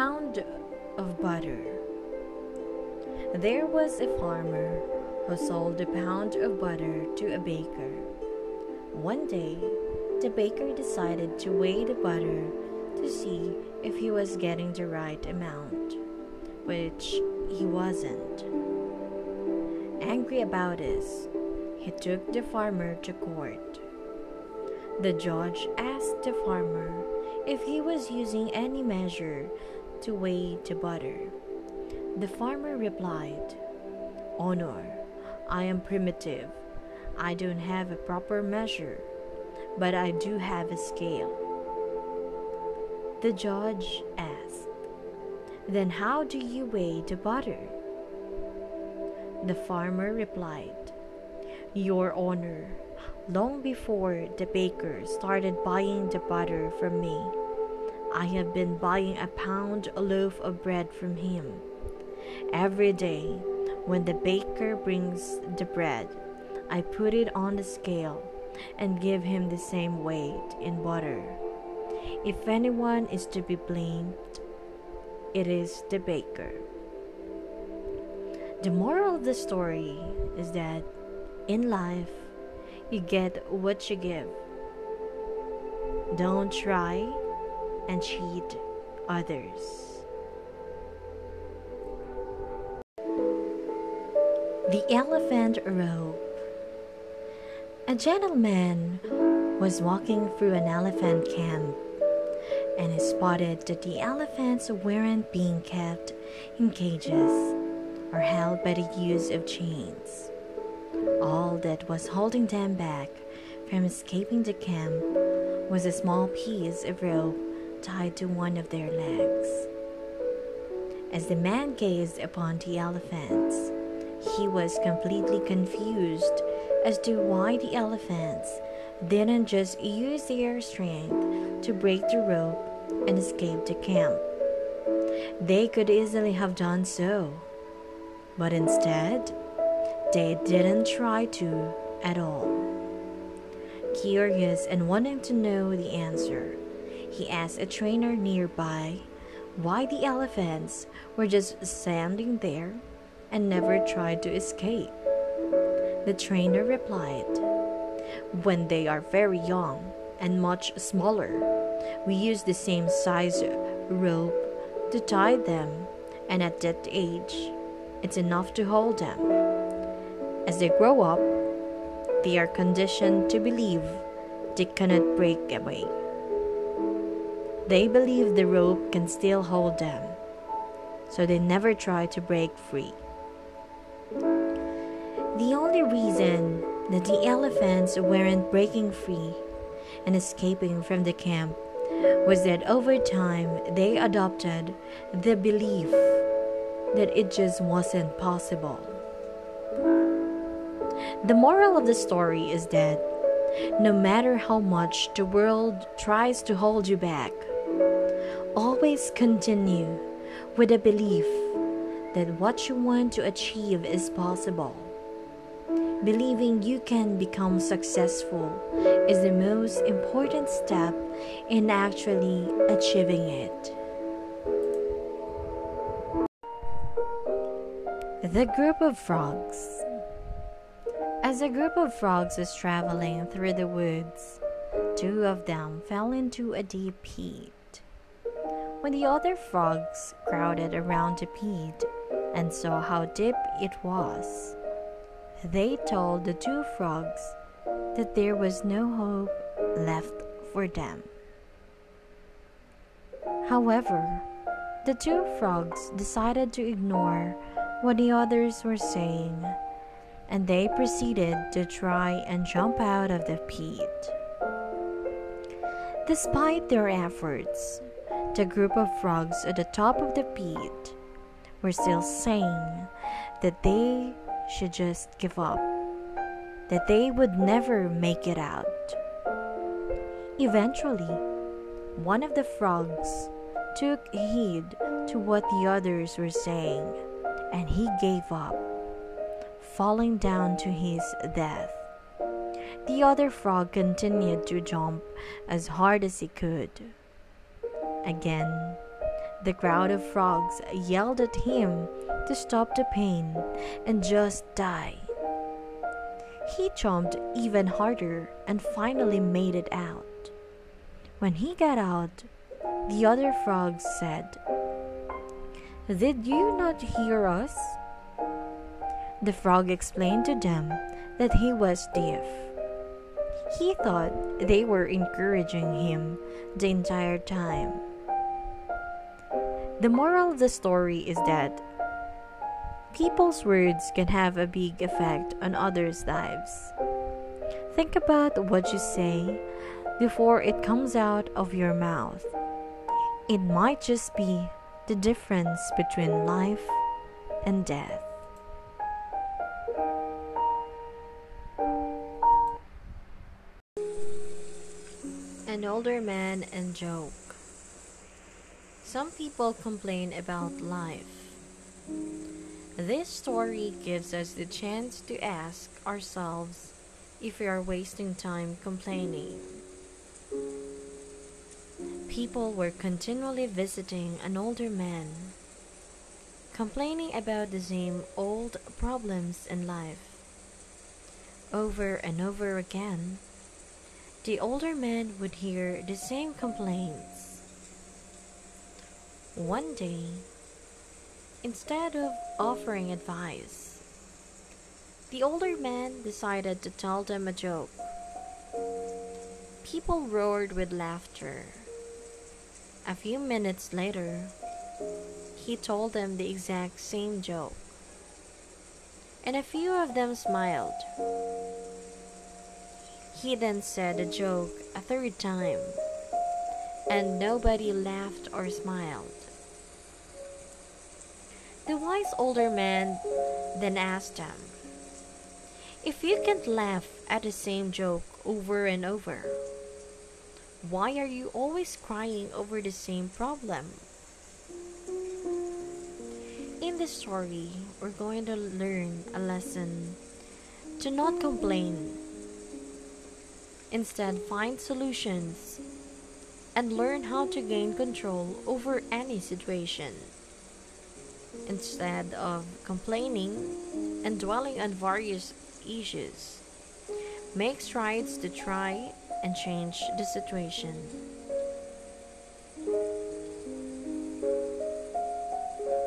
pound of butter. There was a farmer who sold a pound of butter to a baker. One day, the baker decided to weigh the butter to see if he was getting the right amount, which he wasn't. Angry about this, he took the farmer to court. The judge asked the farmer if he was using any measure to weigh the butter. The farmer replied, Honor, I am primitive. I don't have a proper measure, but I do have a scale. The judge asked, Then how do you weigh the butter? The farmer replied, Your Honor, long before the baker started buying the butter from me, I have been buying a pound a loaf of bread from him. Every day, when the baker brings the bread, I put it on the scale and give him the same weight in butter. If anyone is to be blamed, it is the baker. The moral of the story is that in life, you get what you give. Don't try and cheat others. The Elephant Rope A gentleman was walking through an elephant camp and he spotted that the elephants weren't being kept in cages or held by the use of chains. All that was holding them back from escaping the camp was a small piece of rope tied to one of their legs. As the man gazed upon the elephants, he was completely confused as to why the elephants didn't just use their strength to break the rope and escape the camp. They could easily have done so, but instead, they didn't try to at all. Curious and wanting to know the answer, he asked a trainer nearby why the elephants were just standing there and never tried to escape. The trainer replied, When they are very young and much smaller, we use the same size rope to tie them, and at that age, it's enough to hold them. As they grow up, they are conditioned to believe they cannot break away. They believe the rope can still hold them, so they never try to break free. The only reason that the elephants weren't breaking free and escaping from the camp was that over time they adopted the belief that it just wasn't possible. The moral of the story is that no matter how much the world tries to hold you back, always continue with a belief that what you want to achieve is possible. Believing you can become successful is the most important step in actually achieving it. The group of frogs. As a group of frogs was traveling through the woods, two of them fell into a deep pit. When the other frogs crowded around the pit and saw how deep it was, they told the two frogs that there was no hope left for them. However, the two frogs decided to ignore what the others were saying and they proceeded to try and jump out of the pit. Despite their efforts, the group of frogs at the top of the pit were still saying that they should just give up, that they would never make it out. Eventually, one of the frogs took heed to what the others were saying and he gave up, falling down to his death. The other frog continued to jump as hard as he could. Again, The crowd of frogs yelled at him to stop the pain and just die. He chomped even harder and finally made it out. When he got out, the other frogs said, Did you not hear us? The frog explained to them that he was deaf. He thought they were encouraging him the entire time. The moral of the story is that people's words can have a big effect on others' lives. Think about what you say before it comes out of your mouth. It might just be the difference between life and death. An older man and joke. Some people complain about life. This story gives us the chance to ask ourselves if we are wasting time complaining. People were continually visiting an older man, complaining about the same old problems in life. Over and over again, the older man would hear the same complaints. One day, instead of offering advice, the older man decided to tell them a joke. People roared with laughter. A few minutes later, he told them the exact same joke. And a few of them smiled. He then said the joke a third time, and nobody laughed or smiled. The wise older man then asked him, If you can't laugh at the same joke over and over, why are you always crying over the same problem? In this story, we're going to learn a lesson to not complain Instead, find solutions and learn how to gain control over any situation. Instead of complaining and dwelling on various issues, make strides to try and change the situation.